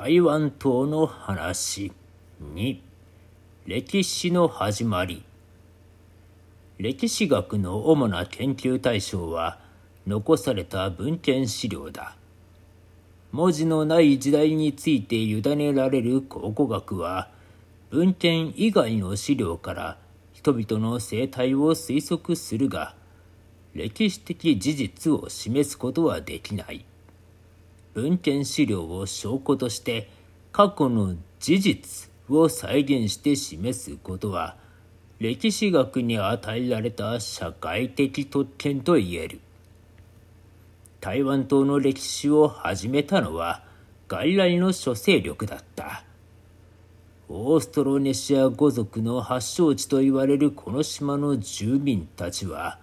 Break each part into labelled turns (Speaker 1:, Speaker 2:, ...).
Speaker 1: 台湾島の話2歴史の始まり。歴史学の主な研究対象は残された文献資料だ。文字のない時代について委ねられる考古学は文献以外の資料から人々の生態を推測するが歴史的事実を示すことはできない。文献資料を証拠として過去の事実を再現して示すことは歴史学に与えられた社会的特権と言える台湾島の歴史を始めたのは外来の諸勢力だったオーストロネシア語族の発祥地と言われるこの島の住民たちは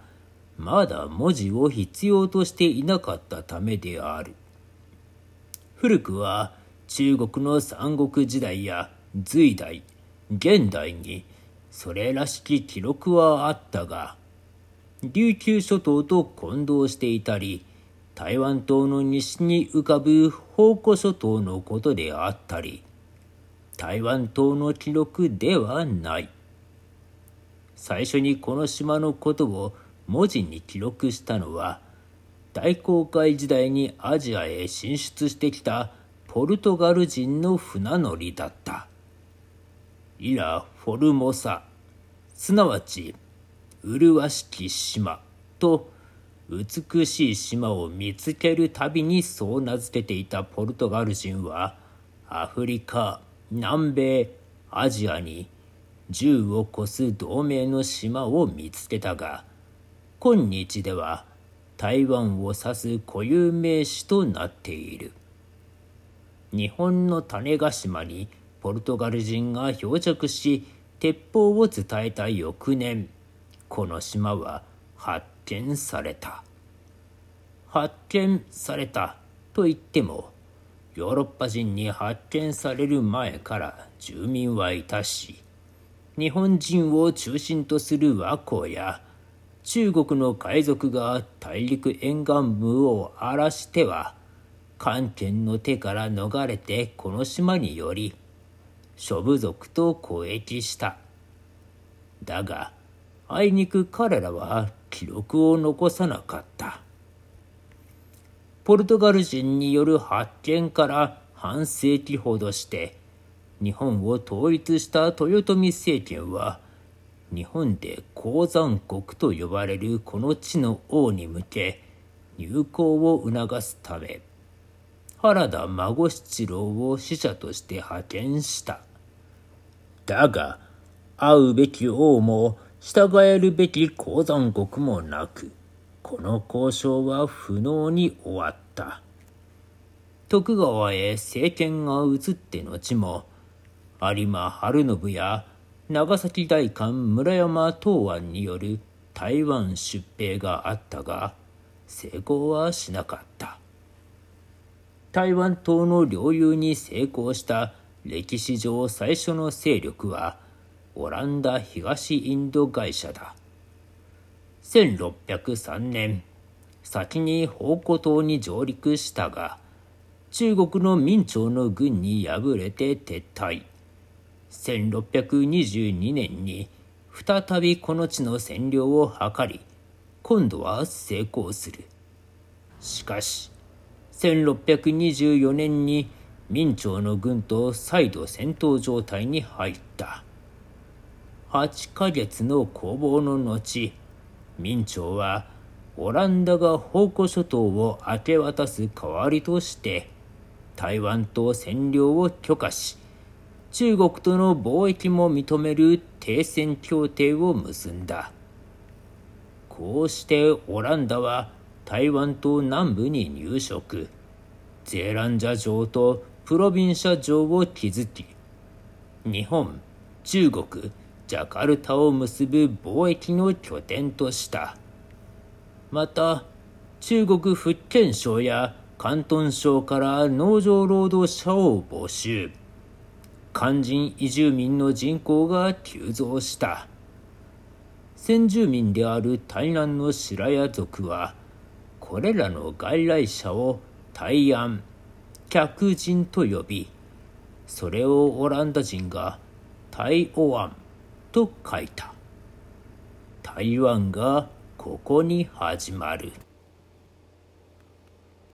Speaker 1: まだ文字を必要としていなかったためである。古くは中国の三国時代や隋代、現代にそれらしき記録はあったが、琉球諸島と混同していたり、台湾島の西に浮かぶ宝庫諸島のことであったり、台湾島の記録ではない。最初にこの島のことを文字に記録したのは、大航海時代にアジアへ進出してきたポルトガル人の船乗りだった。イラ・フォルモサ、すなわち、麗しき島と美しい島を見つけるたびにそう名付けていたポルトガル人は、アフリカ、南米、アジアに10を超す同盟の島を見つけたが、今日では台湾を指す固有名詞となっている。日本の種子島にポルトガル人が漂着し鉄砲を伝えた翌年この島は発見された発見されたと言ってもヨーロッパ人に発見される前から住民はいたし日本人を中心とする和光や中国の海賊が大陸沿岸部を荒らしては漢権の手から逃れてこの島により諸部族と交易した。だがあいにく彼らは記録を残さなかった。ポルトガル人による発見から半世紀ほどして日本を統一した豊臣政権は日本で鉱山国と呼ばれるこの地の王に向け入港を促すため原田孫七郎を使者として派遣した。だが会うべき王も従えるべき鉱山国もなくこの交渉は不能に終わった。徳川へ政権が移って後も有馬晴信や長崎大官村山東庵による台湾出兵があったが成功はしなかった。台湾島の領有に成功した歴史上最初の勢力はオランダ東インド会社だ。1603年先に宝庫島に上陸したが中国の明朝の軍に敗れて撤退。1622年に再びこの地の占領を図り今度は成功する。しかし1624年に明朝の軍と再度戦闘状態に入った。8ヶ月の攻防の後明朝はオランダが宝庫諸島を明け渡す代わりとして台湾と占領を許可し中国との貿易も認める停戦協定を結んだ。こうしてオランダは台湾と南部に入植。ゼーランジャ城とプロビンシャ城を築き、日本、中国、ジャカルタを結ぶ貿易の拠点とした。また、中国福建省や広東省から農場労働者を募集。肝心移住民の人口が急増した。先住民である台南の白屋族は、これらの外来者を大安、客人と呼び、それをオランダ人が台湾と書いた。台湾がここに始まる。